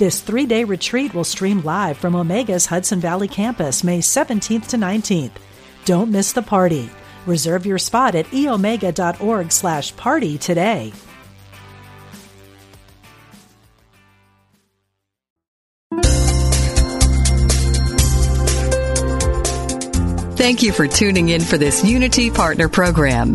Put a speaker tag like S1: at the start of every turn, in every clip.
S1: This three day retreat will stream live from Omega's Hudson Valley campus May 17th to 19th. Don't miss the party. Reserve your spot at eomega.org slash party today.
S2: Thank you for tuning in for this Unity Partner Program.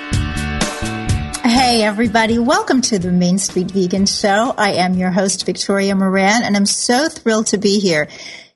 S3: Hey, everybody. Welcome to the Main Street Vegan Show. I am your host, Victoria Moran, and I'm so thrilled to be here.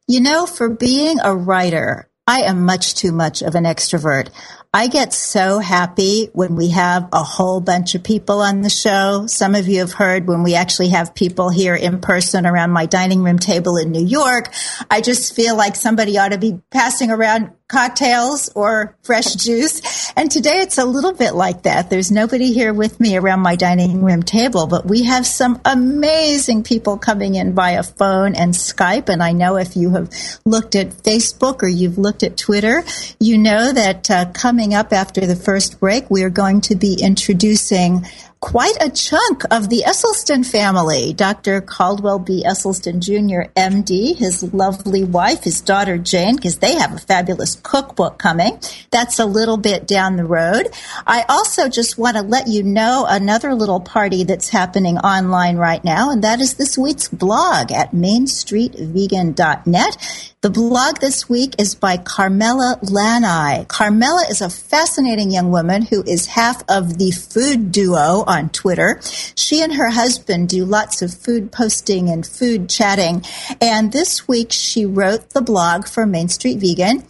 S3: You know, for being a writer, I am much too much of an extrovert. I get so happy when we have a whole bunch of people on the show. Some of you have heard when we actually have people here in person around my dining room table in New York. I just feel like somebody ought to be passing around cocktails or fresh juice. And today it's a little bit like that. There's nobody here with me around my dining room table, but we have some amazing people coming in via phone and Skype. And I know if you have looked at Facebook or you've looked at Twitter, you know that uh, coming up after the first break, we are going to be introducing quite a chunk of the Esselstyn family. Dr. Caldwell B. Esselstyn Jr., MD, his lovely wife, his daughter Jane, because they have a fabulous cookbook coming. That's a little bit down the road. I also just want to let you know another little party that's happening online right now, and that is this week's blog at mainstreetvegan.net. The blog this week is by Carmela Lanai. Carmela is a fascinating young woman who is half of the food duo on Twitter. She and her husband do lots of food posting and food chatting. And this week she wrote the blog for Main Street Vegan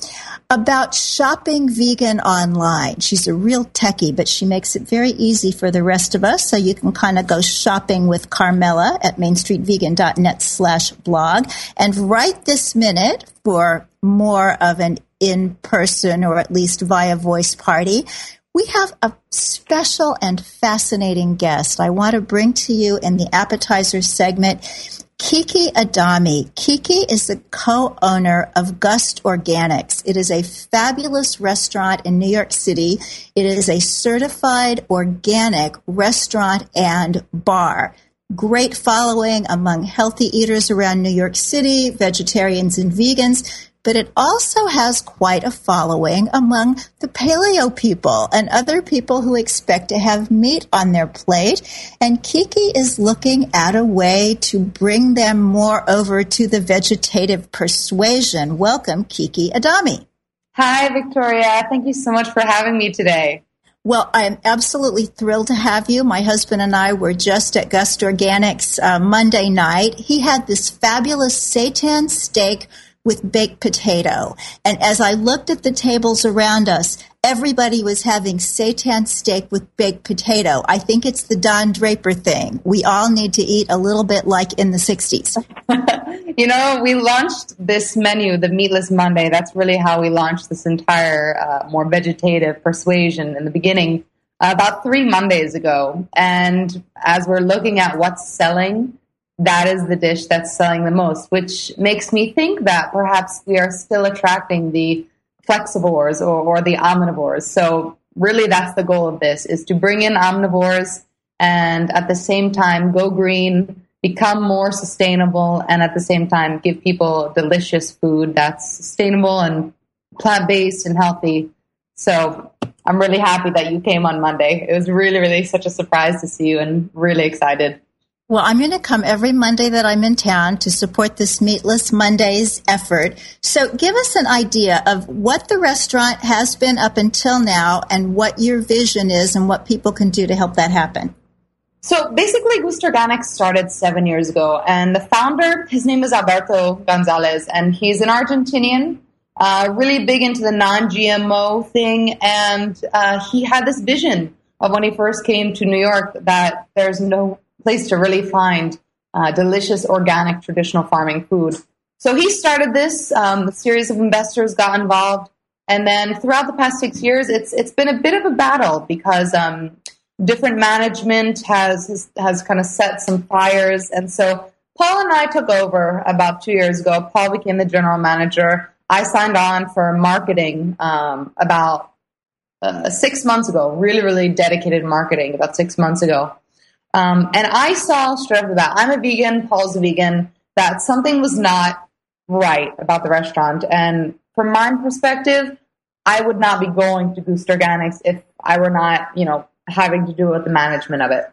S3: about shopping vegan online. She's a real techie, but she makes it very easy for the rest of us. So you can kind of go shopping with Carmela at mainstreetvegan.net slash blog. And right this minute for more of an in person or at least via voice party, we have a special and fascinating guest I want to bring to you in the appetizer segment. Kiki Adami. Kiki is the co-owner of Gusto Organics. It is a fabulous restaurant in New York City. It is a certified organic restaurant and bar. Great following among healthy eaters around New York City, vegetarians and vegans but it also has quite a following among the paleo people and other people who expect to have meat on their plate. And Kiki is looking at a way to bring them more over to the vegetative persuasion. Welcome, Kiki Adami.
S4: Hi, Victoria. Thank you so much for having me today.
S3: Well, I'm absolutely thrilled to have you. My husband and I were just at Gusto Organics uh, Monday night. He had this fabulous seitan steak with baked potato. And as I looked at the tables around us, everybody was having seitan steak with baked potato. I think it's the Don Draper thing. We all need to eat a little bit like in the 60s.
S4: you know, we launched this menu, the Meatless Monday. That's really how we launched this entire uh, more vegetative persuasion in the beginning uh, about three Mondays ago. And as we're looking at what's selling, that is the dish that's selling the most, which makes me think that perhaps we are still attracting the flexivores or, or the omnivores. So really that's the goal of this is to bring in omnivores and at the same time go green, become more sustainable and at the same time give people delicious food that's sustainable and plant-based and healthy. So I'm really happy that you came on Monday. It was really, really such a surprise to see you and really excited.
S3: Well, I'm going to come every Monday that I'm in town to support this Meatless Mondays effort. So give us an idea of what the restaurant has been up until now and what your vision is and what people can do to help that happen.
S4: So basically, Gusto Organics started seven years ago, and the founder, his name is Alberto Gonzalez, and he's an Argentinian, uh, really big into the non-GMO thing, and uh, he had this vision of when he first came to New York that there's no place to really find uh, delicious, organic, traditional farming food. So he started this. Um, a series of investors got involved, and then throughout the past six years, it's it's been a bit of a battle because um, different management has, has has kind of set some fires, and so Paul and I took over about two years ago. Paul became the general manager. I signed on for marketing um, about uh, six months ago. Really, really dedicated marketing about six months ago. Um, and I saw straight after that, I'm a vegan, Paul's a vegan, that something was not right about the restaurant. And from my perspective, I would not be going to Gusto Organics if I were not, you know, having to do with the management of it.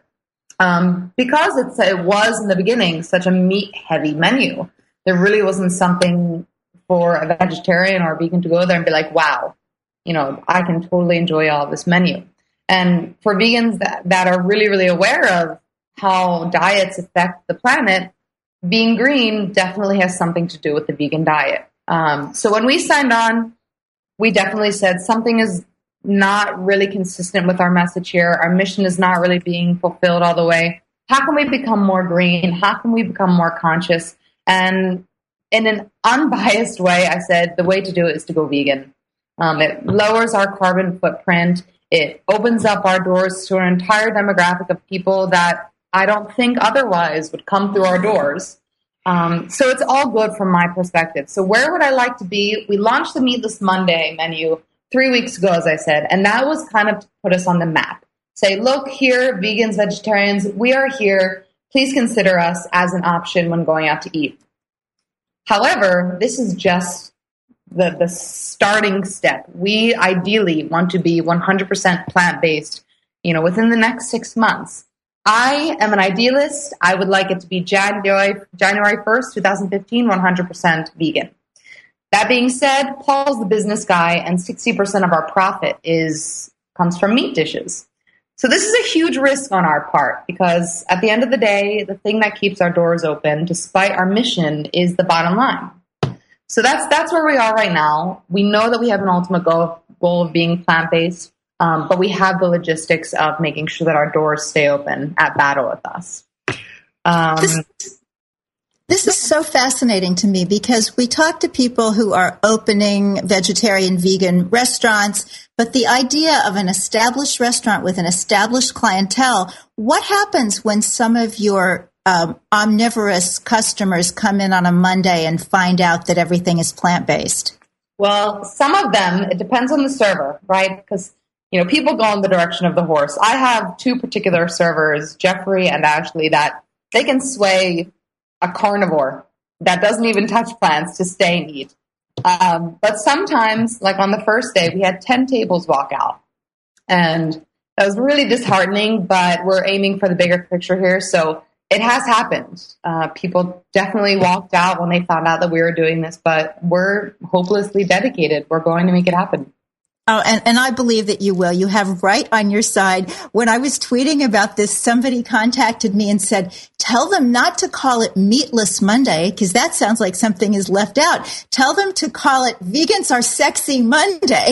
S4: Um, because it's, it was in the beginning such a meat heavy menu. There really wasn't something for a vegetarian or a vegan to go there and be like, wow, you know, I can totally enjoy all this menu. And for vegans that, that are really, really aware of how diets affect the planet, being green definitely has something to do with the vegan diet. Um, so when we signed on, we definitely said something is not really consistent with our message here. Our mission is not really being fulfilled all the way. How can we become more green? How can we become more conscious? And in an unbiased way, I said the way to do it is to go vegan. Um, it lowers our carbon footprint. It opens up our doors to an entire demographic of people that I don't think otherwise would come through our doors. Um, so it's all good from my perspective. So where would I like to be? We launched the Meatless Monday menu three weeks ago, as I said, and that was kind of to put us on the map. Say, look here, vegans, vegetarians, we are here. Please consider us as an option when going out to eat. However, this is just the, the starting step. We ideally want to be 100% plant based, you know, within the next six months. I am an idealist. I would like it to be January, January 1st, 2015, 100% vegan. That being said, Paul's the business guy and 60% of our profit is, comes from meat dishes. So this is a huge risk on our part because at the end of the day, the thing that keeps our doors open, despite our mission, is the bottom line. So that's that's where we are right now. We know that we have an ultimate goal goal of being plant based, um, but we have the logistics of making sure that our doors stay open at battle with us. Um,
S3: this, this is so fascinating to me because we talk to people who are opening vegetarian, vegan restaurants, but the idea of an established restaurant with an established clientele, what happens when some of your um, omnivorous customers come in on a Monday and find out that everything is plant based?
S4: Well, some of them, it depends on the server, right? Because, you know, people go in the direction of the horse. I have two particular servers, Jeffrey and Ashley, that they can sway a carnivore that doesn't even touch plants to stay and eat. Um, but sometimes, like on the first day, we had 10 tables walk out. And that was really disheartening, but we're aiming for the bigger picture here. So it has happened. Uh, people definitely walked out when they found out that we were doing this, but we're hopelessly dedicated. We're going to make it happen.
S3: Oh, and, and I believe that you will. You have right on your side. When I was tweeting about this, somebody contacted me and said, tell them not to call it Meatless Monday, because that sounds like something is left out. Tell them to call it Vegans Are Sexy Monday.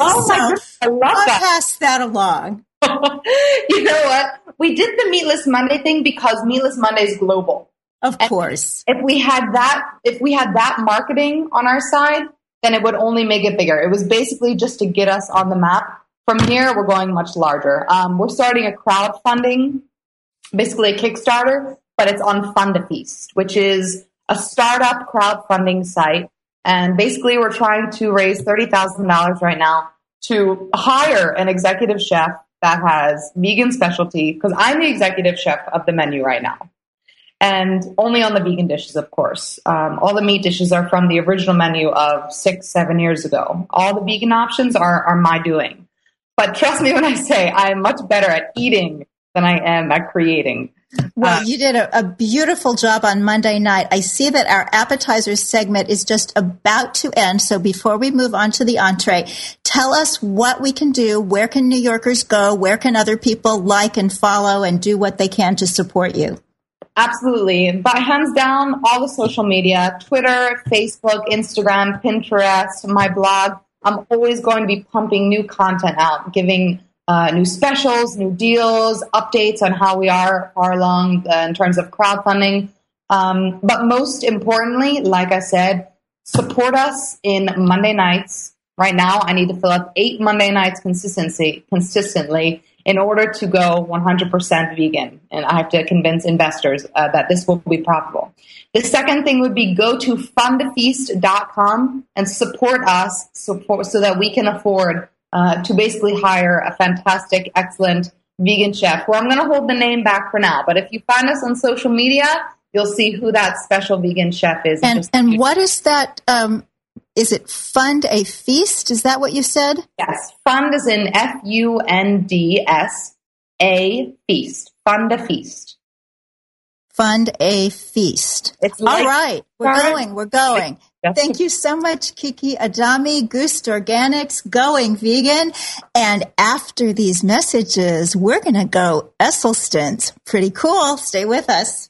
S4: Oh, so my I love
S3: I'll
S4: that.
S3: pass that along.
S4: you know what? We did the Meatless Monday thing because Meatless Monday is global.
S3: Of
S4: And
S3: course.
S4: If we had that, if we had that marketing on our side, then it would only make it bigger. It was basically just to get us on the map. From here, we're going much larger. Um, we're starting a crowdfunding, basically a Kickstarter, but it's on Fund a Feast, which is a startup crowdfunding site. And basically, we're trying to raise $30,000 right now to hire an executive chef that has vegan specialty because I'm the executive chef of the menu right now. And only on the vegan dishes, of course. Um, all the meat dishes are from the original menu of six, seven years ago. All the vegan options are, are my doing. But trust me when I say I'm much better at eating than I am at creating.
S3: Well, uh, you did a, a, beautiful job on Monday night. I see that our appetizer segment is just about to end. So before we move on to the entree, tell us what we can do. Where can New Yorkers go? Where can other people like and follow and do what they can to support you?
S4: Absolutely. But hands down, all the social media Twitter, Facebook, Instagram, Pinterest, my blog. I'm always going to be pumping new content out, giving uh, new specials, new deals, updates on how we are far along uh, in terms of crowdfunding. Um, but most importantly, like I said, support us in Monday nights. Right now, I need to fill up eight Monday nights consistency consistently in order to go 100% vegan. And I have to convince investors uh, that this will be profitable. The second thing would be go to fundafeast.com and support us support, so that we can afford uh, to basically hire a fantastic, excellent vegan chef who I'm going to hold the name back for now. But if you find us on social media, you'll see who that special vegan chef is.
S3: And, and what is that? Um, is it fund a feast? Is that what you said?
S4: Yes. Fund is in F U N D S a feast. Fund a feast.
S3: Fund a feast. It's like, All right. We're going. We're going. Thank you so much, Kiki Adami, Gusto Organics, Going Vegan. And after these messages, we're going to go Esselstyn's. Pretty cool. Stay with us.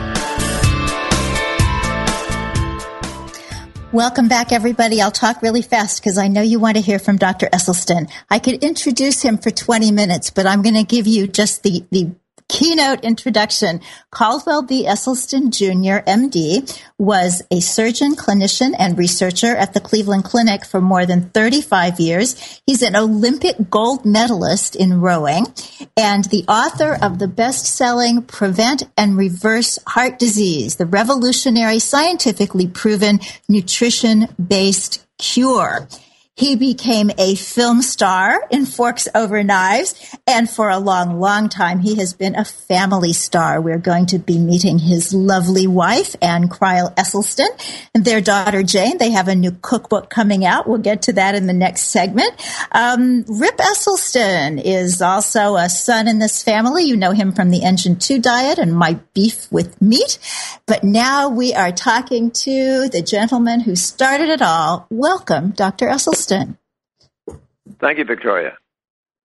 S3: Welcome back, everybody. I'll talk really fast because I know you want to hear from Dr. Esselstyn. I could introduce him for 20 minutes, but I'm going to give you just the, the keynote introduction. Caldwell B. Esselstyn Jr., MD, was a surgeon, clinician, and researcher at the Cleveland Clinic for more than 35 years. He's an Olympic gold medalist in rowing and the author of the best-selling Prevent and Reverse Heart Disease, the revolutionary scientifically proven nutrition-based cure. He became a film star in Forks Over Knives, and for a long, long time, he has been a family star. We're going to be meeting his lovely wife, Anne Crile Esselstyn, and their daughter, Jane. They have a new cookbook coming out. We'll get to that in the next segment. Um, Rip Esselstyn is also a son in this family. You know him from the Engine 2 diet and My Beef with Meat. But now we are talking to the gentleman who started it all. Welcome, Dr. Esselstyn.
S5: Thank you, Victoria.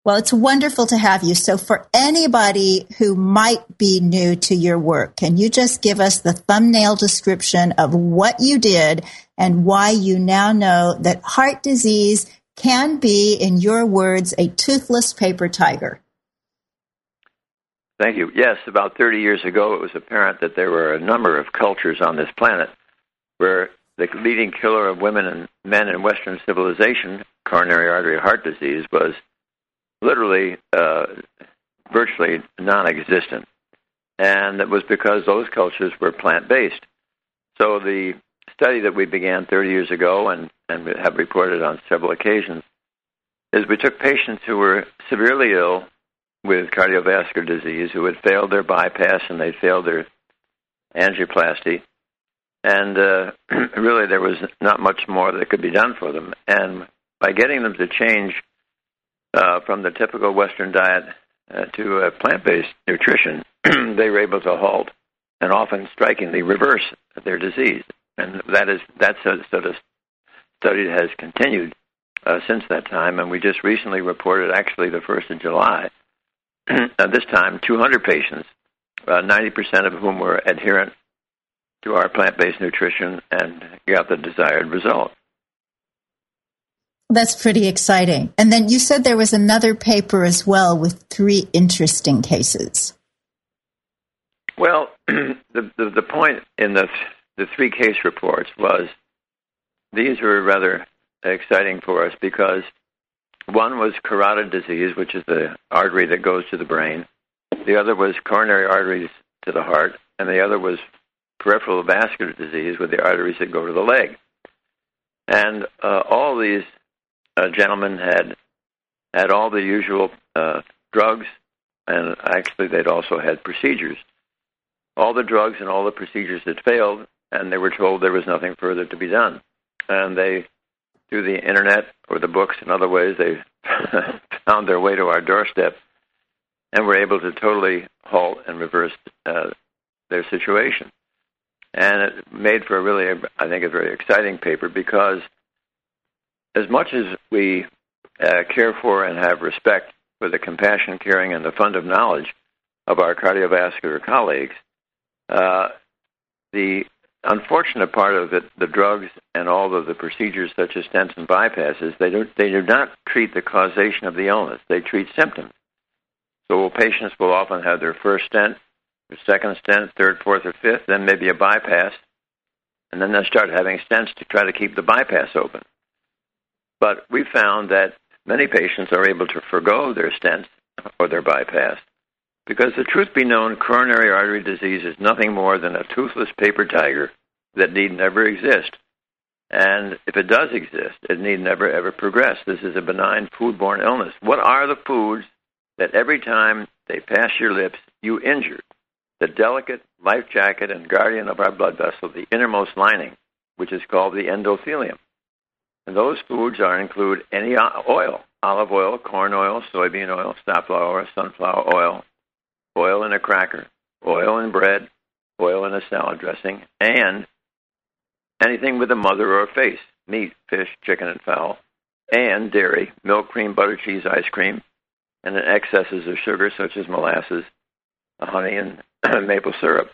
S3: Well, it's wonderful to have you. So, for anybody who might be new to your work, can you just give us the thumbnail description of what you did and why you now know that heart disease can be, in your words, a toothless paper tiger?
S5: Thank you. Yes, about 30 years ago, it was apparent that there were a number of cultures on this planet where the leading killer of women and men in Western civilization, coronary artery heart disease, was literally uh, virtually non existent. And it was because those cultures were plant based. So the study that we began 30 years ago and, and have reported on several occasions is we took patients who were severely ill with cardiovascular disease who had failed their bypass and they failed their angioplasty and uh, really there was not much more that could be done for them. And by getting them to change uh, from the typical Western diet uh, to a plant-based nutrition, they were able to halt and often strikingly reverse their disease. And that is that's a sort of study has continued uh, since that time. And we just recently reported, actually the first of July, this time, 200 patients, uh, 90% of whom were adherent to our plant based nutrition and got the desired result.
S3: That's pretty exciting. And then you said there was another paper as well with three interesting cases.
S5: Well, the, the, the point in the the three case reports was these were rather exciting for us because one was carotid disease, which is the artery that goes to the brain. The other was coronary arteries to the heart, and the other was peripheral vascular disease with the arteries that go to the leg. And uh, all these uh, gentlemen had had all the usual uh, drugs, and actually they'd also had procedures. All the drugs and all the procedures had failed, and they were told there was nothing further to be done. And they, through the internet or the books and other ways, they found their way to our doorstep and were able to totally halt and reverse uh, their situation and it made for a really, I think, a very exciting paper because as much as we uh, care for and have respect for the compassion, caring, and the fund of knowledge of our cardiovascular colleagues, uh, the unfortunate part of it, the drugs and all of the procedures such as stents and bypasses, they do, they do not treat the causation of the illness. They treat symptoms. So patients will often have their first stent the second stent, third, fourth, or fifth, then maybe a bypass, and then they'll start having stents to try to keep the bypass open. But we found that many patients are able to forego their stents or their bypass because the truth be known, coronary artery disease is nothing more than a toothless paper tiger that need never exist. And if it does exist, it need never ever progress. This is a benign foodborne illness. What are the foods that every time they pass your lips, you injure? The delicate life jacket and guardian of our blood vessel, the innermost lining, which is called the endothelium. And those foods are include any oil, olive oil, corn oil, soybean oil, safflower, sunflower oil, oil in a cracker, oil in bread, oil in a salad dressing, and anything with a mother or a face, meat, fish, chicken, and fowl, and dairy, milk, cream, butter, cheese, ice cream, and excesses of sugar such as molasses, honey, and maple syrup.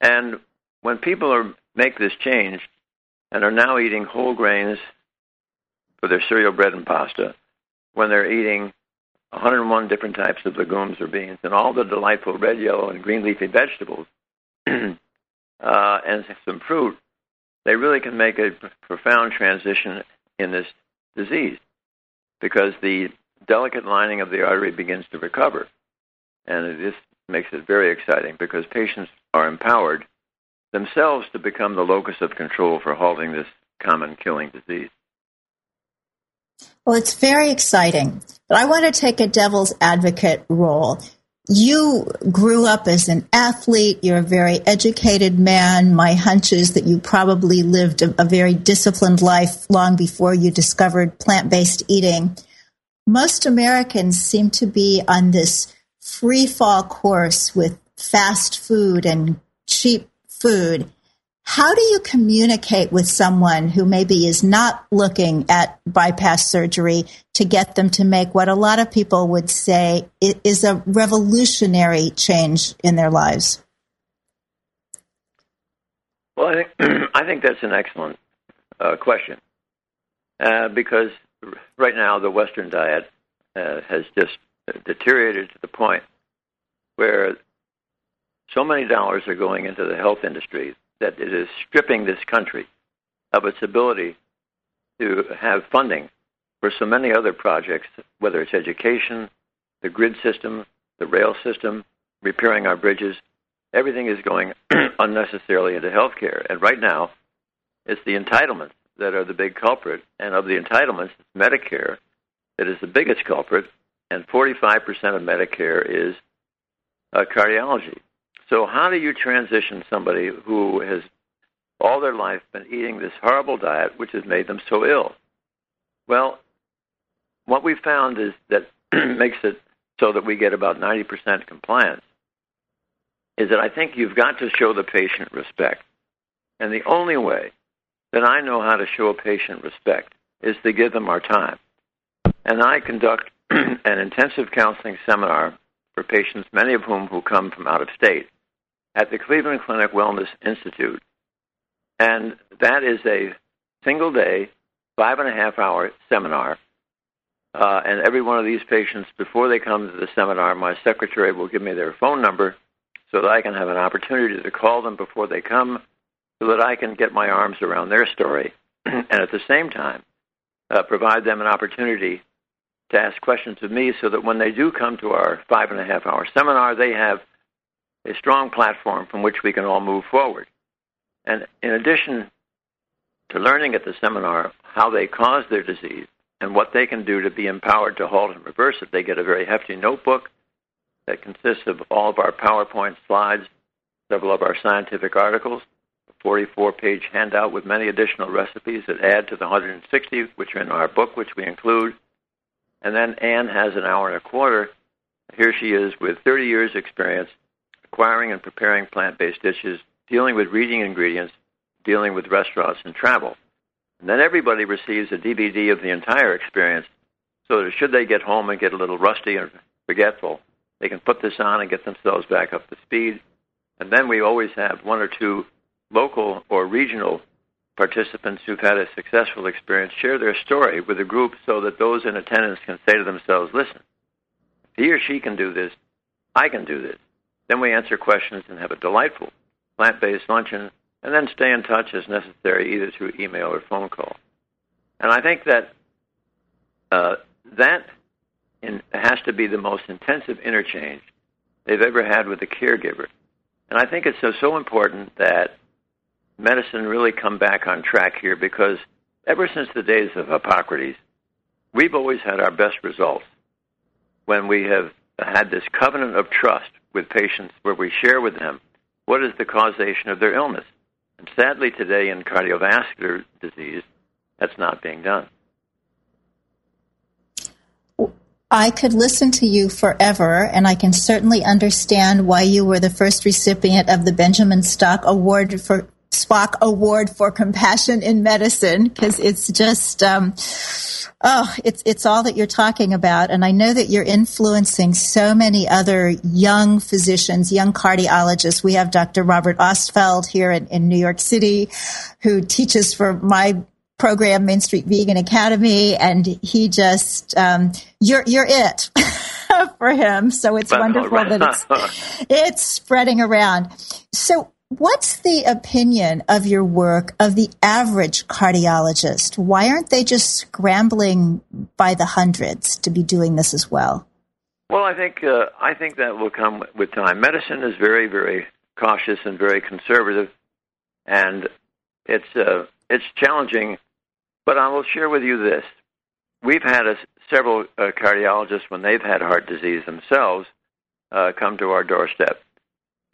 S5: And when people are, make this change and are now eating whole grains for their cereal, bread, and pasta, when they're eating 101 different types of legumes or beans and all the delightful red, yellow, and green leafy vegetables, uh, and some fruit, they really can make a profound transition in this disease because the delicate lining of the artery begins to recover. And this makes it very exciting because patients are empowered themselves to become the locus of control for halting this common killing disease.
S3: Well, it's very exciting. But I want to take a devil's advocate role. You grew up as an athlete. You're a very educated man. My hunch is that you probably lived a, a very disciplined life long before you discovered plant based eating. Most Americans seem to be on this free fall course with fast food and cheap food. How do you communicate with someone who maybe is not looking at bypass surgery to get them to make what a lot of people would say is a revolutionary change in their lives?
S5: Well, I think, I think that's an excellent uh, question uh, because right now the Western diet uh, has just deteriorated to the point where so many dollars are going into the health industry that it is stripping this country of its ability to have funding for so many other projects, whether it's education, the grid system, the rail system, repairing our bridges. Everything is going unnecessarily into healthcare. And right now, it's the entitlements that are the big culprit. And of the entitlements, it's Medicare that is the biggest culprit. And 45% of Medicare is uh, cardiology. So, how do you transition somebody who has all their life been eating this horrible diet, which has made them so ill? Well, what we found is that makes it so that we get about 90% compliance is that I think you've got to show the patient respect. And the only way that I know how to show a patient respect is to give them our time. And I conduct an intensive counseling seminar for patients, many of whom who come from out of state at the Cleveland Clinic Wellness Institute. And that is a single day, five and a half hour seminar. Uh, and every one of these patients, before they come to the seminar, my secretary will give me their phone number so that I can have an opportunity to call them before they come so that I can get my arms around their story and at the same time uh, provide them an opportunity to ask questions of me so that when they do come to our five and a half hour seminar, they have a strong platform from which we can all move forward. And in addition to learning at the seminar how they cause their disease and what they can do to be empowered to halt and reverse it, they get a very hefty notebook that consists of all of our PowerPoint slides, several of our scientific articles, a 44 page handout with many additional recipes that add to the 160 which are in our book, which we include. And then Anne has an hour and a quarter. Here she is with 30 years' experience acquiring and preparing plant based dishes, dealing with reading ingredients, dealing with restaurants and travel. And then everybody receives a DVD of the entire experience so that should they get home and get a little rusty or forgetful, they can put this on and get themselves back up to speed. And then we always have one or two local or regional participants who've had a successful experience share their story with the group so that those in attendance can say to themselves, listen, he or she can do this, I can do this. Then we answer questions and have a delightful plant based luncheon, and then stay in touch as necessary, either through email or phone call. And I think that uh, that in, has to be the most intensive interchange they've ever had with a caregiver. And I think it's so, so important that medicine really come back on track here because ever since the days of Hippocrates, we've always had our best results when we have had this covenant of trust with patients where we share with them what is the causation of their illness. And sadly, today in cardiovascular disease, that's not being done.
S3: I could listen to you forever, and I can certainly understand why you were the first recipient of the Benjamin Spock Award for Spock Award for Compassion in Medicine because it's just, um, oh, it's it's all that you're talking about, and I know that you're influencing so many other young physicians, young cardiologists. We have Dr. Robert Ostfeld here in, in New York City, who teaches for my program, Main Street Vegan Academy, and he just um, you're you're it. for him. So it's wonderful that it's, it's spreading around. So What's the opinion of your work of the average cardiologist? Why aren't they just scrambling by the hundreds to be doing this as well?
S5: Well, I think uh, I think that will come with time. Medicine is very, very cautious and very conservative, and it's uh, it's challenging. But I will share with you this: we've had a, several uh, cardiologists when they've had heart disease themselves uh, come to our doorstep.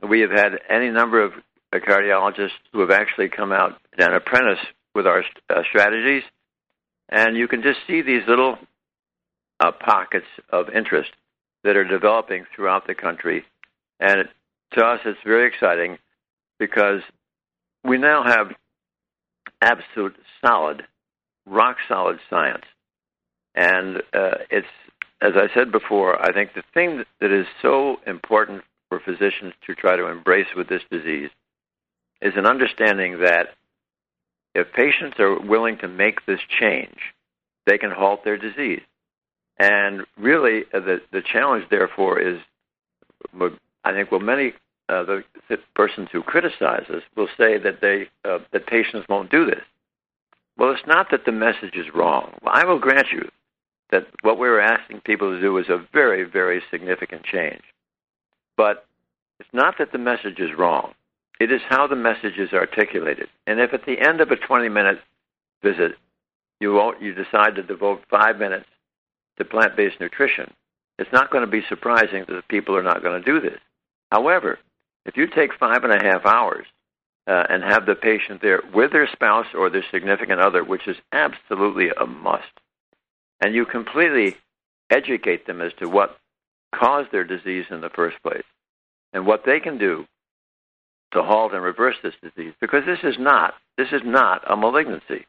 S5: We have had any number of cardiologists who have actually come out and apprentice with our uh, strategies, and you can just see these little uh, pockets of interest that are developing throughout the country. And it, to us, it's very exciting because we now have absolute solid, rock solid science. And uh, it's, as I said before, I think the thing that is so important for physicians to try to embrace with this disease is an understanding that if patients are willing to make this change, they can halt their disease. And really, uh, the the challenge, therefore, is I think well, many uh, the, the persons who criticize us will say that they uh, that patients won't do this. Well, it's not that the message is wrong. Well, I will grant you that what we're asking people to do is a very, very significant change. But it's not that the message is wrong. It is how the message is articulated. And if at the end of a 20 minute visit, you, won't, you decide to devote five minutes to plant based nutrition, it's not going to be surprising that people are not going to do this. However, if you take five and a half hours uh, and have the patient there with their spouse or their significant other, which is absolutely a must, and you completely educate them as to what caused their disease in the first place and what they can do to halt and reverse this disease because this is not this is not a malignancy.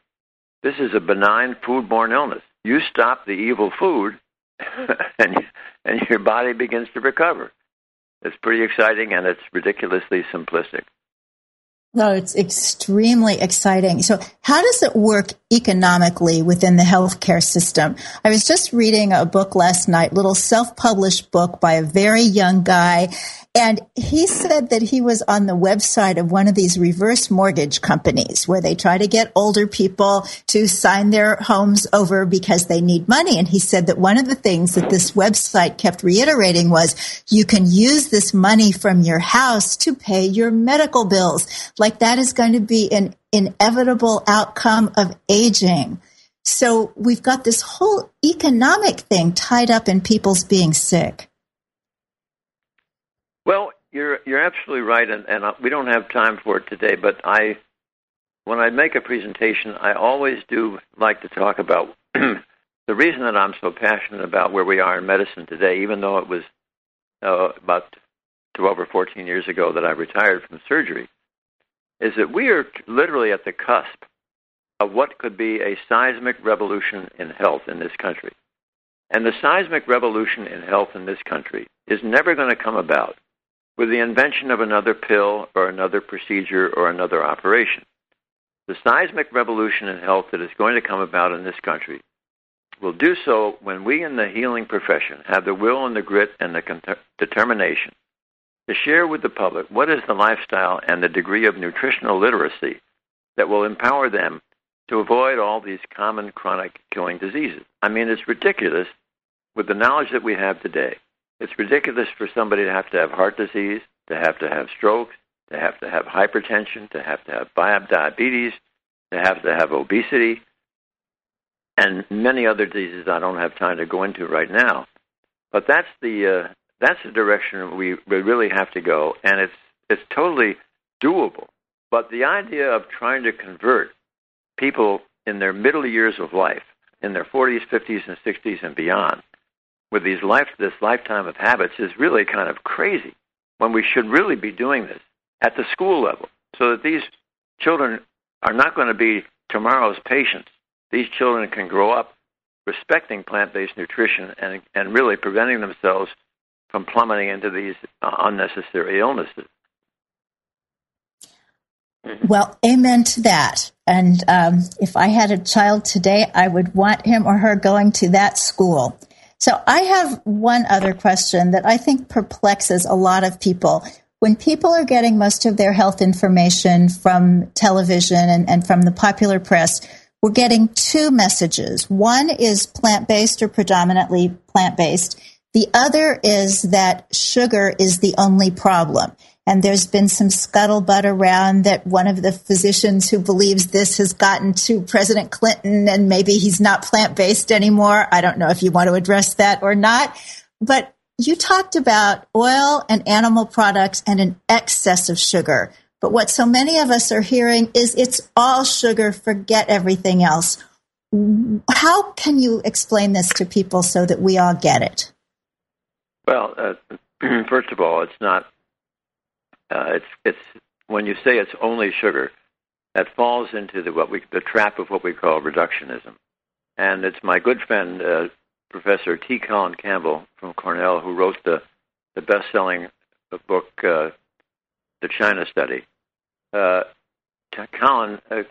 S5: This is a benign foodborne illness. You stop the evil food, and and your body begins to recover. It's pretty exciting and it's ridiculously simplistic.
S3: No, it's extremely exciting. So how does it work economically within the healthcare system? I was just reading a book last night, little self-published book by a very young guy and he said that he was on the website of one of these reverse mortgage companies where they try to get older people to sign their homes over because they need money. And he said that one of the things that this website kept reiterating was you can use this money from your house to pay your medical bills. Like that is going to be an inevitable outcome of aging. So we've got this whole economic thing tied up in people's being sick.
S5: Well, you're you're absolutely right, and, and we don't have time for it today. But I, when I make a presentation, I always do like to talk about the reason that I'm so passionate about where we are in medicine today, even though it was uh, about 12 or 14 years ago that I retired from surgery, is that we are literally at the cusp of what could be a seismic revolution in health in this country. And the seismic revolution in health in this country is never going to come about with the invention of another pill or another procedure or another operation. The seismic revolution in health that is going to come about in this country will do so when we in the healing profession have the will and the grit and the determination to share with the public what is the lifestyle and the degree of nutritional literacy that will empower them to avoid all these common chronic killing diseases. I mean, it's ridiculous with the knowledge that we have today it's ridiculous for somebody to have to have heart disease, to have to have strokes, to have to have hypertension, to have to have diabetes, to have to have obesity, and many other diseases I don't have time to go into right now. But that's the uh, that's the direction we, really have to go, and it's it's totally doable. But the idea of trying to convert people in their middle years of life, in their 40s, 50s, and 60s, and beyond, with these life this lifetime of habits is really kind of crazy when we should really be doing this at the school level so that these children are not going to be tomorrow's patients. These children can grow up respecting plant-based nutrition and and really preventing themselves from plummeting into these uh, unnecessary illnesses.
S3: Well, amen to that. And um, if I had a child today, I would want him or her going to that school. So I have one other question that I think perplexes a lot of people. When people are getting most of their health information from television and, and from the popular press, we're getting two messages. One is plant based or predominantly plant based. The other is that sugar is the only problem. And there's been some scuttlebutt around that one of the physicians who believes this has gotten to President Clinton and maybe he's not plant based anymore. I don't know if you want to address that or not. But you talked about oil and animal products and an excess of sugar. But what so many of us are hearing is it's all sugar, forget everything else. How can you explain this to people so that we all get it?
S5: Well, uh, first of all, it's not. Uh, it's it's when you say it's only sugar, that falls into the what we the trap of what we call reductionism, and it's my good friend uh, Professor T. Colin Campbell from Cornell who wrote the the best-selling book uh, The China Study. Uh, Colin uh,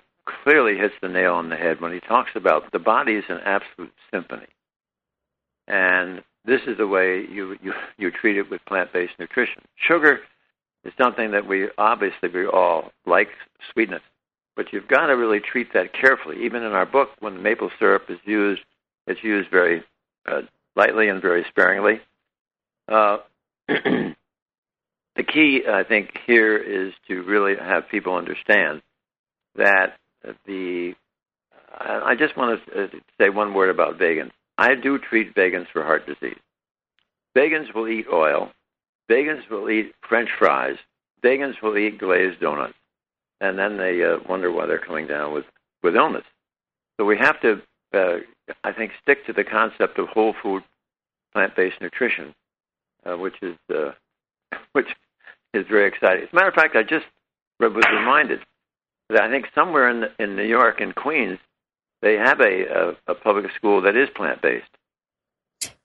S5: clearly hits the nail on the head when he talks about the body is an absolute symphony, and this is the way you you you treat it with plant-based nutrition. Sugar is something that we obviously we all like sweetness, but you've got to really treat that carefully. Even in our book, when maple syrup is used, it's used very uh, lightly and very sparingly. Uh, the key, I think, here is to really have people understand that the. I just want to uh, say one word about vegans. I do treat vegans for heart disease. Vegans will eat oil. Vegans will eat French fries. Vegans will eat glazed donuts, and then they uh, wonder why they're coming down with with illness. So we have to, uh, I think, stick to the concept of whole food, plant-based nutrition, uh, which is uh, which is very exciting. As a matter of fact, I just was reminded that I think somewhere in in New York in Queens they have a, a, a public school that is plant based.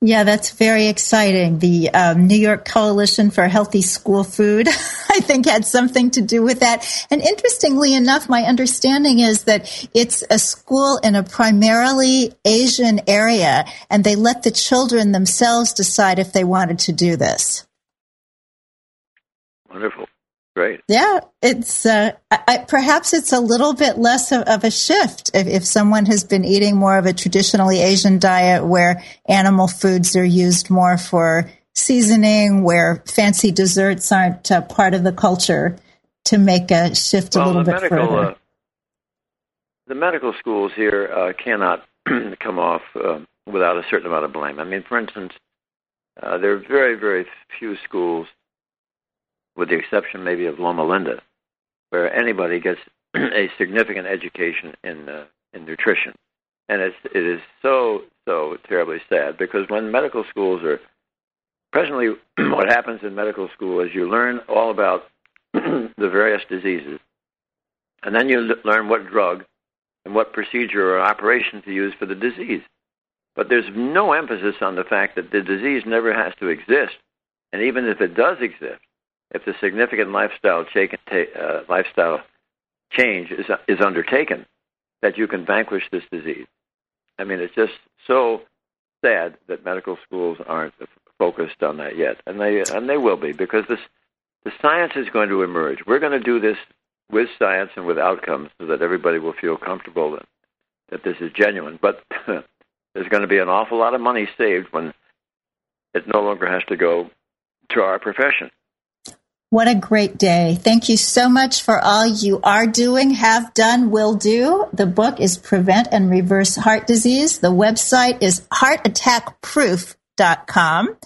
S3: Yeah, that's very exciting. The um, New York Coalition for Healthy School Food, I think, had something to do with that. And interestingly enough, my understanding is that it's a school in a primarily Asian area, and they let the children themselves decide if they wanted to do this.
S5: Wonderful. Great.
S3: Yeah, it's uh, I, perhaps it's a little bit less of, of a shift if, if, someone has been eating more of a traditionally Asian diet where animal foods are used more for seasoning, where fancy desserts aren't uh, part of the culture, to make a shift
S5: well,
S3: a little bit
S5: medical,
S3: further.
S5: Uh, the medical schools here uh, cannot come off uh, without a certain amount of blame. I mean, for instance, uh, there are very, very few schools with the exception maybe of Loma Linda, where anybody gets a significant education in uh, in nutrition, and it's it is so so terribly sad because when medical schools are presently what happens in medical school is you learn all about the various diseases, and then you learn what drug and what procedure or operation to use for the disease. But there's no emphasis on the fact that the disease never has to exist, and even if it does exist, if the significant lifestyle, take, uh, lifestyle change is, is undertaken, that you can vanquish this disease. I mean, it's just so sad that medical schools aren't focused on that yet, and they and they will be because this the science is going to emerge. We're going to do this with science and with outcomes so that everybody will feel comfortable that, that this is genuine. But there's going to be an awful lot of money saved when it no longer has to go to our profession.
S3: What a great day. Thank you so much for all you are doing, have done, will do. The book is Prevent and Reverse Heart Disease. The website is heartattackproof.com.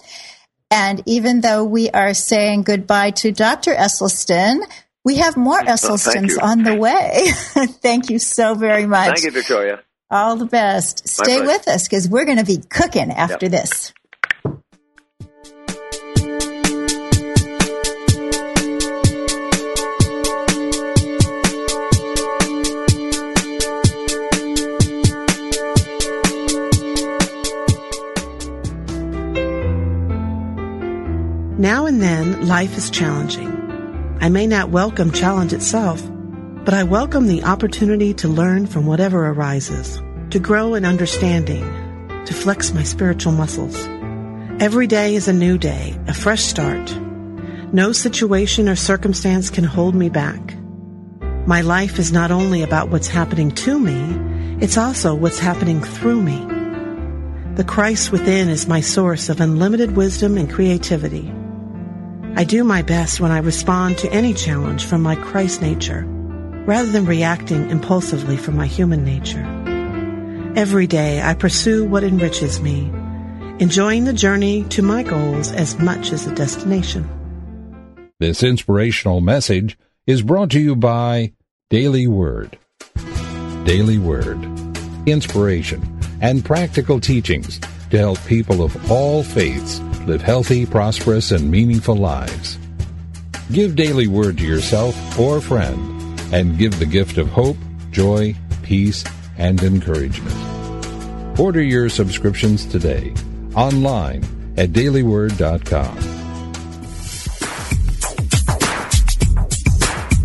S3: And even though we are saying goodbye to Dr. Esselstyn, we have more Esselstyns on the way. Thank you so very much.
S5: Thank you, Victoria.
S3: All the best. Stay with us because we're going to be cooking after yep. this.
S6: Now and then, life is challenging. I may not welcome challenge itself, but I welcome the opportunity to learn from whatever arises, to grow in understanding, to flex my spiritual muscles. Every day is a new day, a fresh start. No situation or circumstance can hold me back. My life is not only about what's happening to me, it's also what's happening through me. The Christ within is my source of unlimited wisdom and creativity. I do my best when I respond to any challenge from my Christ nature, rather than reacting impulsively from my human nature. Every day I pursue what enriches me, enjoying the journey to my goals as much as the destination.
S7: This inspirational message is brought to you by Daily Word. Daily Word. Inspiration and practical teachings to help people of all faiths live healthy, prosperous, and meaningful lives. Give Daily Word to yourself or friend and give the gift of hope, joy, peace, and encouragement. Order your subscriptions today online at dailyword.com.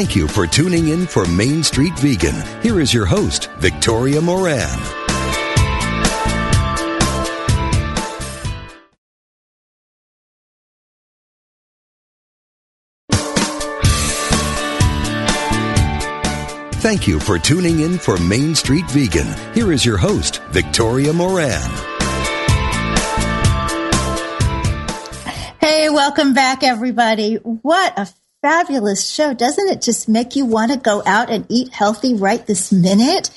S8: Thank you for tuning in for Main Street Vegan. Here is your host, Victoria Moran. Thank you for tuning in for Main Street Vegan. Here is your host, Victoria Moran.
S3: Hey, welcome back, everybody. What a fabulous show. Doesn't it just make you want to go out and eat healthy right this minute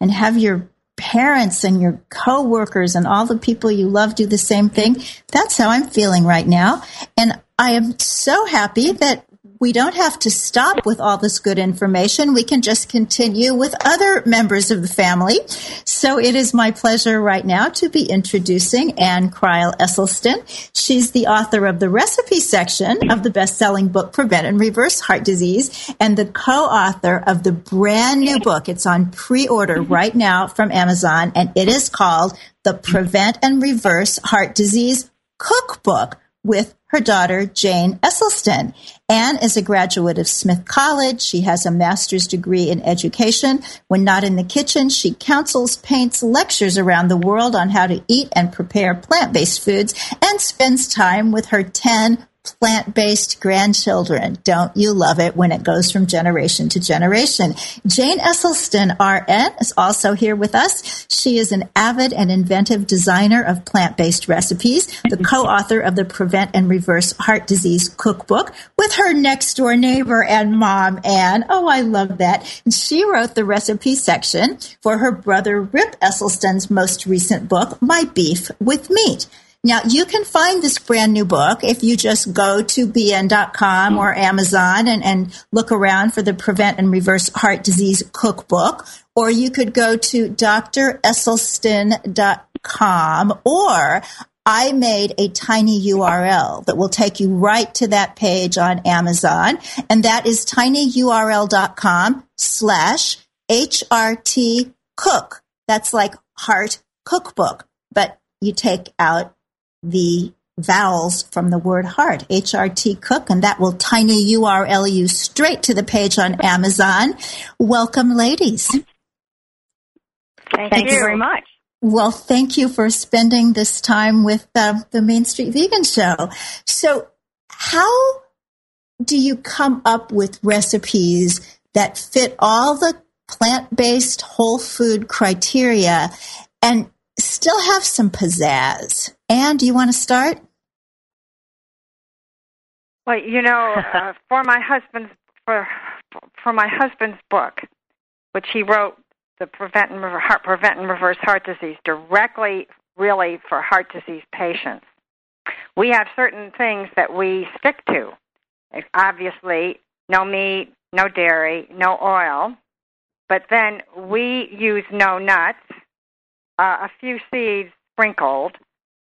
S3: and have your parents and your coworkers and all the people you love do the same thing? That's how I'm feeling right now. And I am so happy that we don't have to stop with all this good information. We can just continue with other members of the family. So it is my pleasure right now to be introducing Ann Crile Esselstyn. She's the author of the recipe section of the best-selling book Prevent and Reverse Heart Disease and the co-author of the brand new book. It's on pre-order mm-hmm. right now from Amazon and it is called The Prevent and Reverse Heart Disease Cookbook with her daughter, Jane Esselstyn. Ann is a graduate of Smith College. She has a master's degree in education. When not in the kitchen, she counsels, paints, lectures around the world on how to eat and prepare plant-based foods and spends time with her 10 plant based grandchildren. Don't you love it when it goes from generation to generation? Jane Esselstyn, RN, is also here with us. She is an avid and inventive designer of plant based recipes, the co author of the Prevent and Reverse Heart Disease Cookbook with her next door neighbor and mom, Ann. Oh, I love that. And she wrote the recipe section for her brother Rip Esselstyn's most recent book, My Beef with Meat. Now you can find this brand new book if you just go to bn.com or Amazon and, and look around for the Prevent and Reverse Heart Disease Cookbook, or you could go to dresselstyn.com or I made a tiny URL that will take you right to that page on Amazon. And that is tinyurl.com slash HRT cook. That's like heart cookbook, but you take out the vowels from the word heart, HRT Cook, and that will tiny URL you straight to the page on Amazon. Welcome, ladies.
S9: Thank, Thank you. very much.
S3: Well, thank you for spending this time with uh, the Main Street Vegan Show. So, how do you come up with recipes that fit all the plant based whole food criteria and still have some pizzazz? And do you want to start?
S9: Well, you know, uh, for my husband's for for my husband's book, which he wrote the prevent and heart, prevent and reverse heart disease directly, really for heart disease patients. We have certain things that we stick to. Obviously, no meat, no dairy, no oil. But then we use no nuts, uh, a few seeds sprinkled.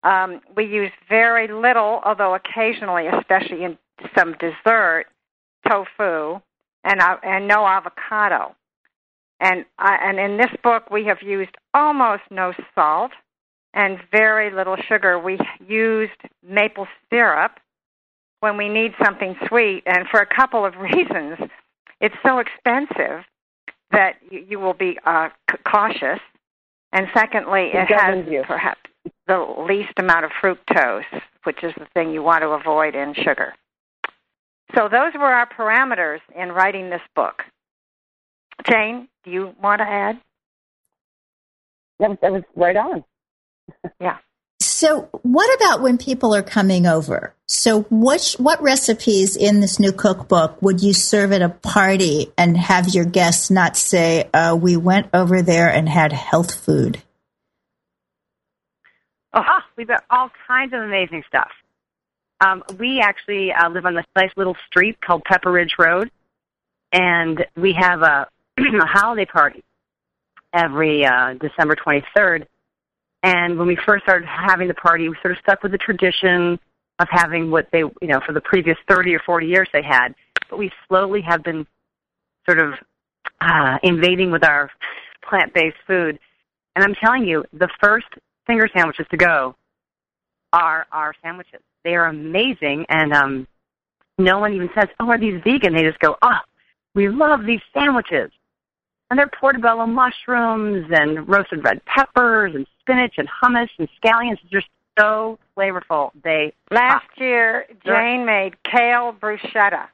S9: Um, we use very little, although occasionally, especially in some dessert, tofu, and uh, and no avocado. And I, and in this book, we have used almost no salt and very little sugar. We used maple syrup when we need something sweet, and for a couple of reasons. It's so expensive that you, you will be uh, c- cautious, and secondly, it, it has you. perhaps the least amount of fructose, which is the thing you want to avoid in sugar. So those were our parameters in writing this book. Jane, do you want to add?
S10: That, that was right on.
S9: yeah.
S3: So, what about when people are coming over? So, what what recipes in this new cookbook would you serve at a party and have your guests not say, uh, "We went over there and had health food"?
S10: Oh, we've got all kinds of amazing stuff. Um, we actually uh, live on this nice little street called Pepper Ridge Road, and we have a, a holiday party every uh, December 23rd. And when we first started having the party, we sort of stuck with the tradition of having what they, you know, for the previous 30 or 40 years they had. But we slowly have been sort of uh, invading with our plant-based food. And I'm telling you, the first finger sandwiches to go are our sandwiches. They are amazing, and um, no one even says, "Oh, are these vegan?" They just go, "Oh, we love these sandwiches." And they're portobello mushrooms and roasted red peppers and spinach and hummus and scallions. They're just so flavorful. They
S9: last pop. year Jane made kale bruschetta,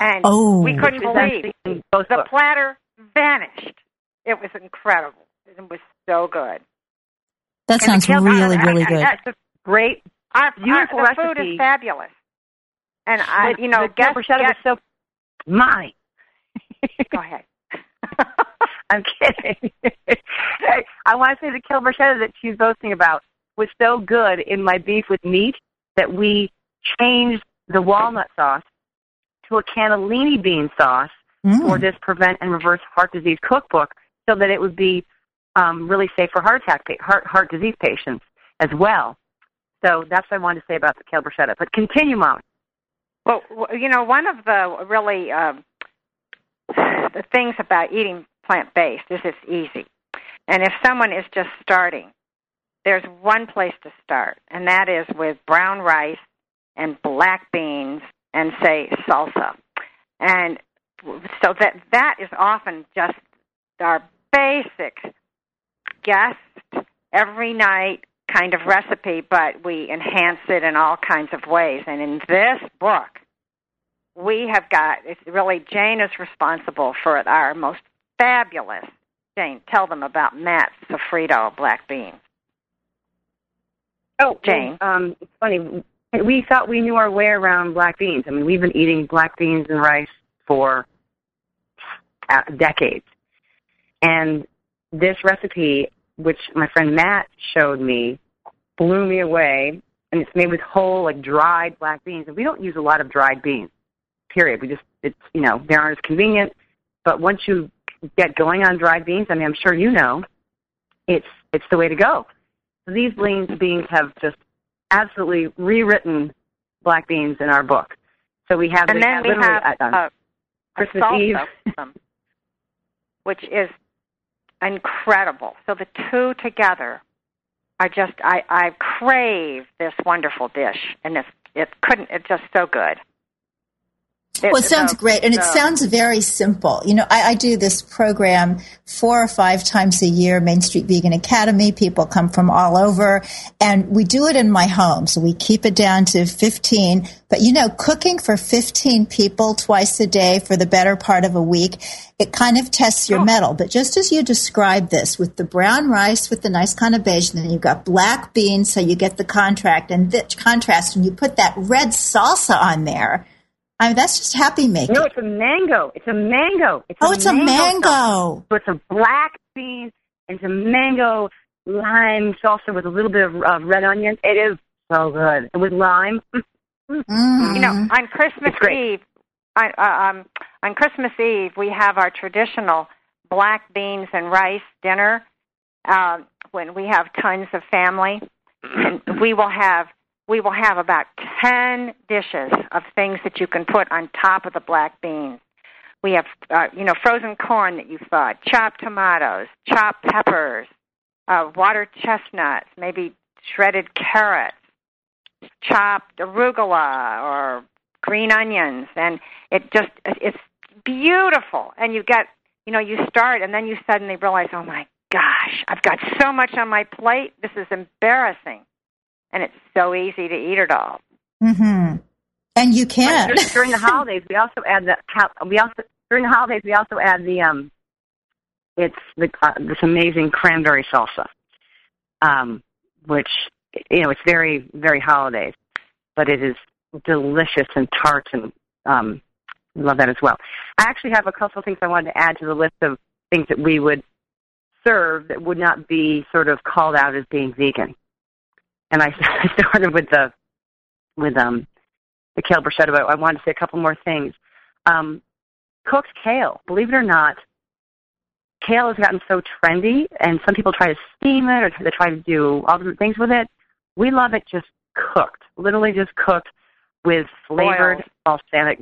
S9: and
S3: oh,
S9: we couldn't believe the books. platter vanished. It was incredible. It was so good.
S3: That sounds really, uh, really uh, good.
S10: That's a great
S9: our,
S10: beautiful
S9: our,
S10: recipe.
S9: food is fabulous. And I,
S10: the,
S9: you know,
S10: the get, bruschetta was so mine.
S9: Go ahead.
S10: I'm kidding. I want to say the kale bruschetta that she's boasting about was so good in my beef with meat that we changed the walnut sauce to a cannellini bean sauce mm. for this prevent and reverse heart disease cookbook, so that it would be um, really safe for heart attack heart heart disease patients as well. So that's what I wanted to say about the kale bruschetta. But continue, Mom.
S9: Well, you know, one of the really um, the things about eating plant based is it's easy. And if someone is just starting, there's one place to start, and that is with brown rice and black beans and say salsa. And so that that is often just our basic guest every night kind of recipe, but we enhance it in all kinds of ways. And in this book, we have got it's really Jane is responsible for our most fabulous. Jane, tell them about Matt's sofrito black beans.
S10: Oh,
S9: Jane.
S10: Well, um, it's funny. We thought we knew our way around black beans. I mean, we've been eating black beans and rice for uh, decades, and this recipe which my friend Matt showed me, blew me away. And it's made with whole, like dried black beans. And we don't use a lot of dried beans, period. We just, it's, you know, they aren't as convenient. But once you get going on dried beans, I mean, I'm sure you know, it's, it's the way to go. So these beans, beans have just absolutely rewritten black beans in our book. So we have,
S9: and
S10: we
S9: then
S10: have
S9: we have a,
S10: Christmas Eve,
S9: which is incredible. So the two together are just I I crave this wonderful dish, and it's it couldn't it's just so good.
S3: Well, it sounds great, and it sounds very simple. You know, I, I, do this program four or five times a year, Main Street Vegan Academy. People come from all over, and we do it in my home. So we keep it down to 15. But you know, cooking for 15 people twice a day for the better part of a week, it kind of tests your oh. mettle. But just as you described this, with the brown rice with the nice kind of beige, and then you've got black beans, so you get the contract and the contrast, and you put that red salsa on there I mean, that's just happy making.
S10: No, it's a mango. It's a mango.
S3: It's oh, a it's mango a mango.
S10: Salsa. So it's a black bean and it's a mango lime salsa with a little bit of uh, red onions. It is so good. And with lime.
S9: Mm. You know, on Christmas Eve, on, uh, um, on Christmas Eve, we have our traditional black beans and rice dinner. Uh, when we have tons of family, and we will have we will have about 10 dishes of things that you can put on top of the black beans. We have, uh, you know, frozen corn that you thought, chopped tomatoes, chopped peppers, uh, water chestnuts, maybe shredded carrots, chopped arugula or green onions, and it just it's beautiful. And you get, you know, you start, and then you suddenly realize, oh my gosh, I've got so much on my plate. This is embarrassing and it's so easy to eat it all.
S3: Mm-hmm. And you can
S10: during, during the holidays. We also add the we also during the holidays we also add the um, it's the uh, this amazing cranberry salsa, um, which you know it's very very holidays, but it is delicious and tart and um, love that as well. I actually have a couple of things I wanted to add to the list of things that we would serve that would not be sort of called out as being vegan and I started with the with um the kale bruschetta. But I wanted to say a couple more things. Um, cooked kale, believe it or not, kale has gotten so trendy, and some people try to steam it or they try to do all different things with it. We love it just cooked, literally just cooked with flavored Boiled. balsamic.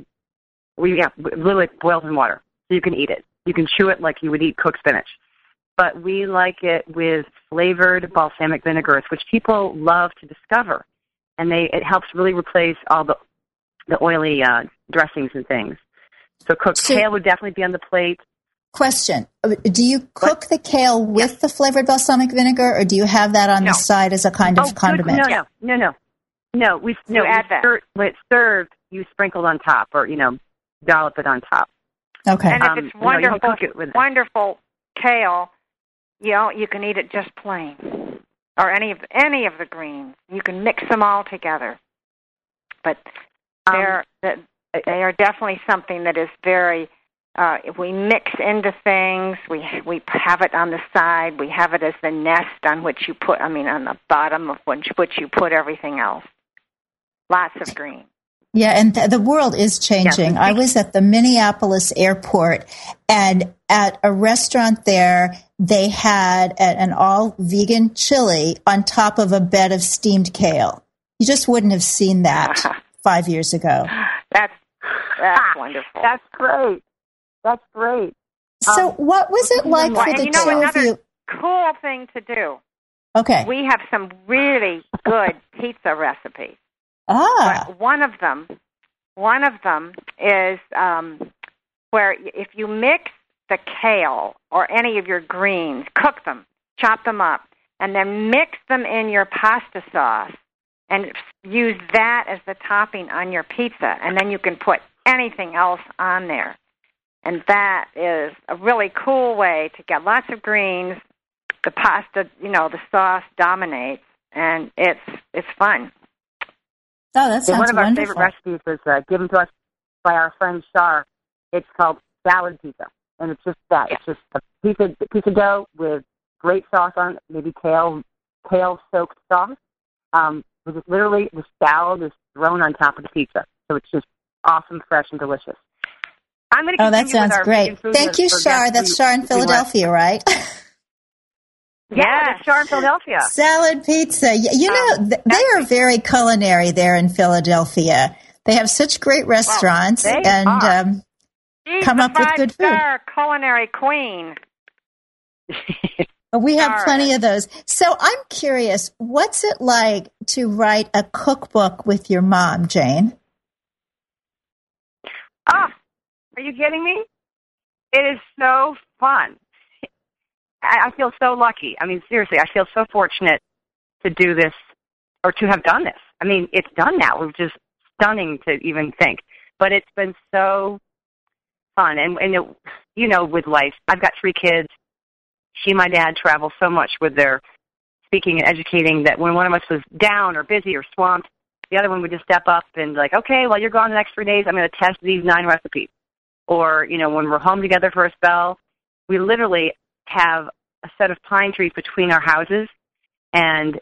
S10: We yeah, literally boiled in water, so you can eat it. You can chew it like you would eat cooked spinach but we like it with flavored balsamic vinegars, which people love to discover, and they it helps really replace all the the oily uh, dressings and things. So cooked so, kale would definitely be on the plate.
S3: Question: Do you cook what? the kale with yes. the flavored balsamic vinegar, or do you have that on no. the side as a kind of
S10: oh,
S3: condiment?
S10: Good. No, no, no, no, no. We no. Add that. when it's served, you sprinkle on top, or you know, dollop it on top.
S3: Okay.
S9: And if it's um, wonderful, no, it wonderful kale, you know, you can eat it just plain, or any of any of the greens. You can mix them all together. But they're um, they are definitely something that is very. Uh, if we mix into things, we we have it on the side. We have it as the nest on which you put. I mean, on the bottom of which which you put everything else. Lots of green.
S3: Yeah, and th- the world is changing. Yeah. I was at the Minneapolis airport and at a restaurant there, they had an all vegan chili on top of a bed of steamed kale. You just wouldn't have seen that five years ago.
S9: That's that's wonderful.
S10: That's great. That's great.
S3: So, um, what was it like for the
S9: you know,
S3: two of you?
S9: Cool thing to do.
S3: Okay.
S9: We have some really good pizza recipes.
S3: Ah.
S9: But one of them, one of them is um, where if you mix the kale or any of your greens, cook them, chop them up, and then mix them in your pasta sauce and use that as the topping on your pizza. And then you can put anything else on there. And that is a really cool way to get lots of greens. The pasta, you know, the sauce dominates, and it's it's fun.
S3: Oh, that sounds
S10: One of
S3: our
S10: favorite recipes was uh, given to us by our friend Shar. It's called salad pizza and it's just that. It's just a piece of piece of dough with great sauce on it, maybe kale kale soaked sauce. Um, with just literally the salad is thrown on top of the pizza, so it's just awesome, fresh, and delicious. I'm going to.
S3: Oh, that sounds great. Thank you, Shar. That's Shar in Philadelphia, right?
S10: Yeah, Shar in Philadelphia.
S3: Salad pizza. You know, um, they are very culinary there in Philadelphia. They have such great restaurants,
S9: well,
S3: and um, come up with good food.
S9: culinary queen.
S3: we have plenty of those. So I'm curious, what's it like to write a cookbook with your mom, Jane?
S10: Ah, are you kidding me? It is so fun. I, I feel so lucky. I mean, seriously, I feel so fortunate to do this or to have done this. I mean, it's done now, which just stunning to even think. But it's been so fun, and and it, you know, with life, I've got three kids. She and my dad travel so much with their speaking and educating that when one of us was down or busy or swamped, the other one would just step up and like, okay, well, you're gone the next three days. I'm going to test these nine recipes. Or you know, when we're home together for a spell, we literally have a set of pine trees between our houses, and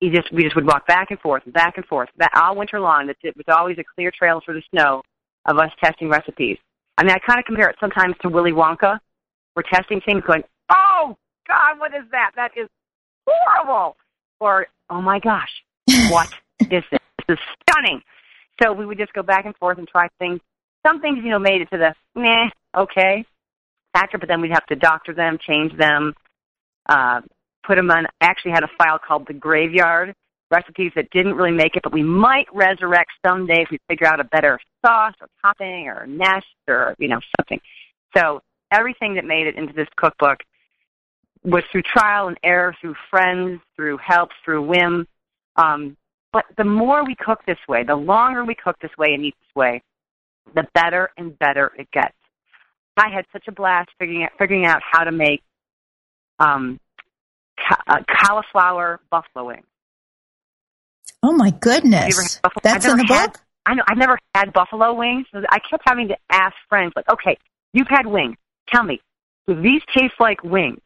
S10: you just we just would walk back and forth, back and forth, that all winter long. That it was always a clear trail through the snow of us testing recipes. I mean, I kind of compare it sometimes to Willy Wonka. We're testing things, going, "Oh God, what is that? That is horrible!" Or, "Oh my gosh, what is this? This is stunning." So we would just go back and forth and try things. Some things, you know, made it to the meh, okay factor, but then we'd have to doctor them, change them, uh, put them on. I actually had a file called the graveyard recipes that didn't really make it, but we might resurrect someday if we figure out a better sauce or topping or nest or you know something. So everything that made it into this cookbook was through trial and error, through friends, through help, through whim. Um, but the more we cook this way, the longer we cook this way and eat this way, the better and better it gets. I had such a blast figuring out, figuring out how to make um, ca- uh, cauliflower buffalo wings.
S3: Oh my goodness, that's in the
S10: had,
S3: book.
S10: I know I've never had buffalo wings. So I kept having to ask friends, like, "Okay, you've had wings. Tell me, do these taste like wings?"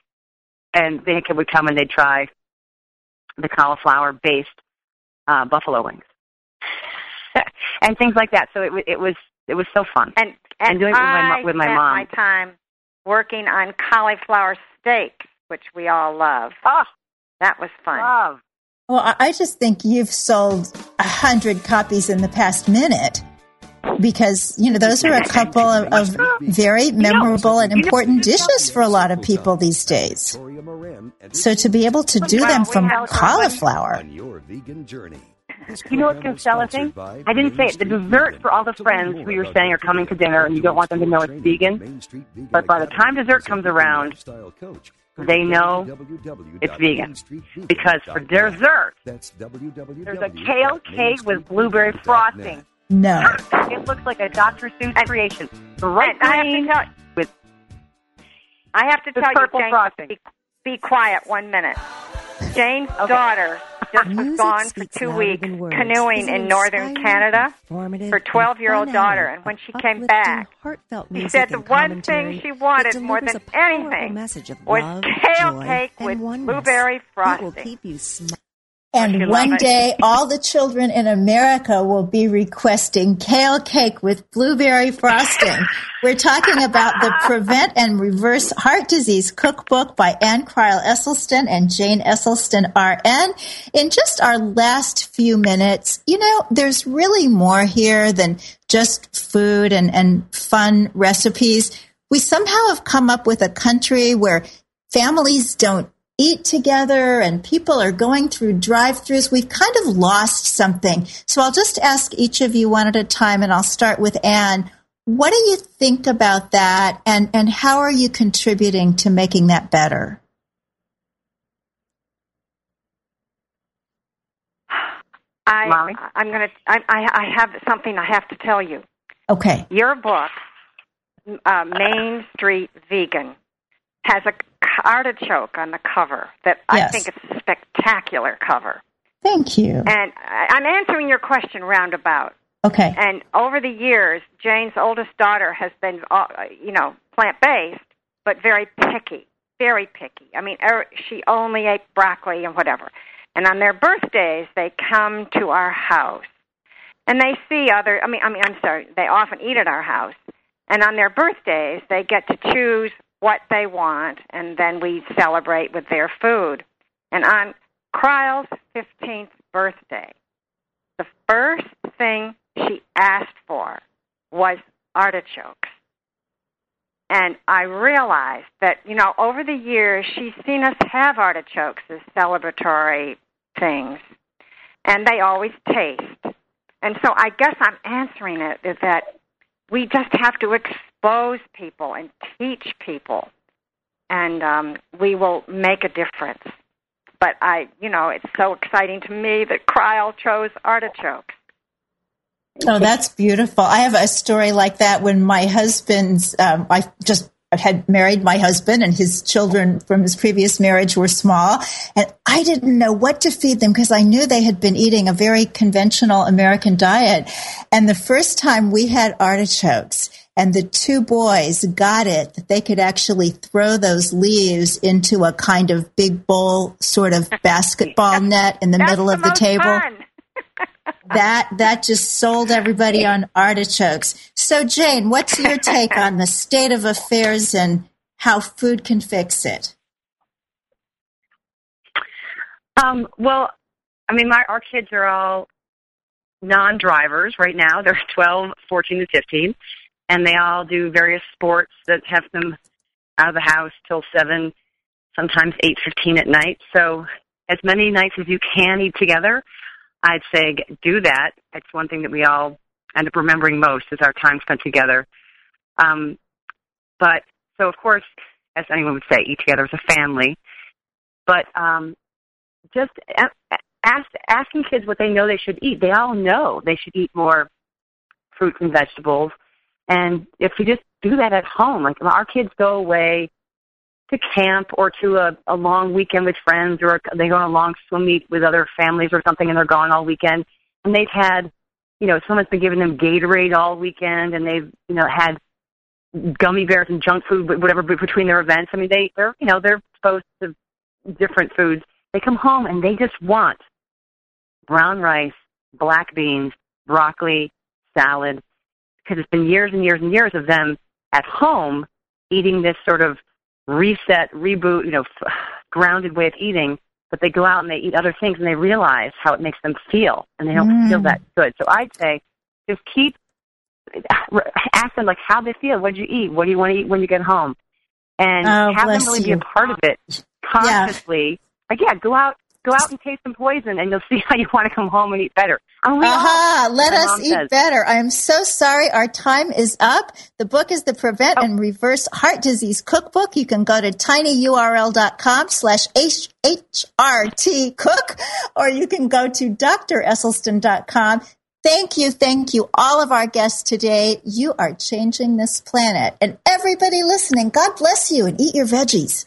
S10: And they would come and they'd try the cauliflower-based uh, buffalo wings and things like that. So it it was it was so fun.
S9: And and,
S10: doing it with my,
S9: I
S10: with my
S9: spent
S10: mom.
S9: my time working on cauliflower steak, which we all love.
S10: Oh,
S9: that was fun.
S10: Love.
S3: Well, I- I just think you've sold a hundred copies in the past minute because you know those are a couple of, of very memorable and important dishes for a lot of people these days. So to be able to do them from cauliflower, on
S8: Your vegan journey.
S10: You know what's going to sell a thing? I didn't say it. The dessert for all the friends who you're saying are coming to dinner and you don't want them to know it's vegan. But by the time dessert comes around, they know it's vegan. Because for dessert, there's a kale cake with blueberry frosting.
S3: no.
S10: It looks like a Dr. Seuss creation. Bright
S9: And I have to
S10: green
S9: tell,
S10: with
S9: I have to
S10: with
S9: tell you, Jane,
S10: frosting.
S9: be, be quiet one minute. Jane's daughter just was gone for two weeks
S11: than words.
S9: canoing
S11: Is
S9: in northern Canada. Her 12-year-old daughter, and when she came back, she said the one thing she wanted more than anything was
S11: love,
S9: kale cake with blueberry frosting.
S11: Keep you smiling.
S9: you
S3: And one day, all the children in America will be requesting kale cake with blueberry frosting. We're talking about the Prevent and Reverse Heart Disease Cookbook by Ann Crile Esselstyn and Jane Esselstyn RN. In just our last few minutes, you know, there's really more here than just food and, and fun recipes. We somehow have come up with a country where families don't eat together and people are going through drive-throughs. We've kind of lost something. So I'll just ask each of you one at a time and I'll start with Ann. What do you think about that and, and how are you contributing to making that better?
S9: I,
S10: Molly?
S9: I'm gonna. I, I, I have something I have to tell you.
S3: Okay.
S9: Your book, uh, Main Street Vegan, has a artichoke on the cover that I think is a spectacular cover.
S3: Thank you.
S9: And I, I'm answering your question roundabout.
S3: Okay.
S9: And over the years, Jane's oldest daughter has been, uh, you know, plant based, but very picky, very picky. I mean, er, she only ate broccoli and whatever. And on their birthdays, they come to our house, and they see other. I mean, I mean, I'm sorry. They often eat at our house, and on their birthdays, they get to choose what they want, and then we celebrate with their food. And on Crile's 15th birthday, the first thing she asked for was artichokes. And I realized that, you know, over the years, she's seen us have artichokes as celebratory things, and they always taste. And so I guess I'm answering it is that we just have to expose people and teach people, and um, we will make a difference. But I, you know, it's so exciting to me that Crile chose artichokes.
S3: Oh, that's beautiful. I have a story like that when my husband's, um, I just had married my husband and his children from his previous marriage were small. And I didn't know what to feed them because I knew they had been eating a very conventional American diet. And the first time we had artichokes, and the two boys got it that they could actually throw those leaves into a kind of big bowl sort of basketball net in the middle
S9: the
S3: of the table. That that just sold everybody on artichokes. So Jane, what's your take on the state of affairs and how food can fix it?
S10: Um, well, I mean, my our kids are all non-drivers right now. They're 12, 14, and 15, and they all do various sports that have them out of the house till seven, sometimes eight fifteen at night. So, as many nights as you can eat together, I'd say do that. It's one thing that we all end up remembering most is our time spent together. Um, but so, of course, as anyone would say, eat together as a family. But um, just ask, asking kids what they know they should eat. They all know they should eat more fruits and vegetables. And if we just do that at home, like our kids go away to camp or to a, a long weekend with friends or they go on a long swim meet with other families or something and they're gone all weekend and they've had you know someone's been giving them gatorade all weekend and they've you know had gummy bears and junk food whatever between their events i mean they they're you know they're exposed to different foods. They come home and they just want brown rice black beans broccoli salad because it's been years and years and years of them at home eating this sort of reset, reboot, you know, f- grounded way of eating, but they go out and they eat other things and they realize how it makes them feel and they don't
S3: Mm.
S10: feel that good. So I'd say just keep, ask them like how they feel. What did you eat? What do you want to eat when you get home? And
S3: Oh,
S10: have them really be a part of it consciously. Like, yeah, go out, go out and taste some poison and you'll see how you want to come home and eat better. I mean, we all-
S3: Aha, let us eat
S10: says.
S3: better. I'm so sorry. Our time is up. The book is the Prevent oh. and Reverse Heart Disease Cookbook. You can go to tinyurl.com slash HRT cook, or you can go to dresselstyn.com. Thank you. Thank you. All of our guests today. You are changing this planet and everybody listening. God bless you and eat your veggies.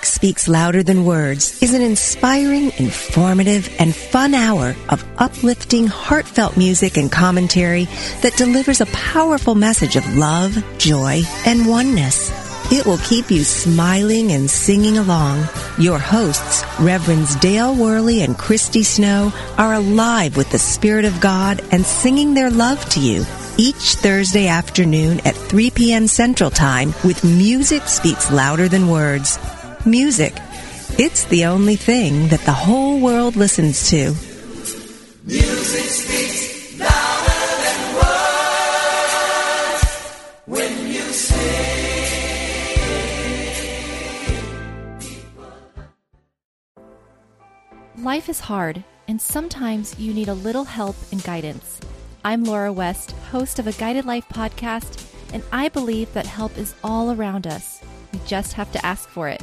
S11: Music Speaks Louder Than Words is an inspiring, informative, and fun hour of uplifting, heartfelt music and commentary that delivers a powerful message of love, joy, and oneness. It will keep you smiling and singing along. Your hosts, Reverends Dale Worley and Christy Snow, are alive with the Spirit of God and singing their love to you each Thursday afternoon at 3 p.m. Central Time with Music Speaks Louder Than Words. Music. It's the only thing that the whole world listens to.
S12: Music speaks louder than words when you sing.
S13: Life is hard, and sometimes you need a little help and guidance. I'm Laura West, host of a Guided Life podcast, and I believe that help is all around us. We just have to ask for it.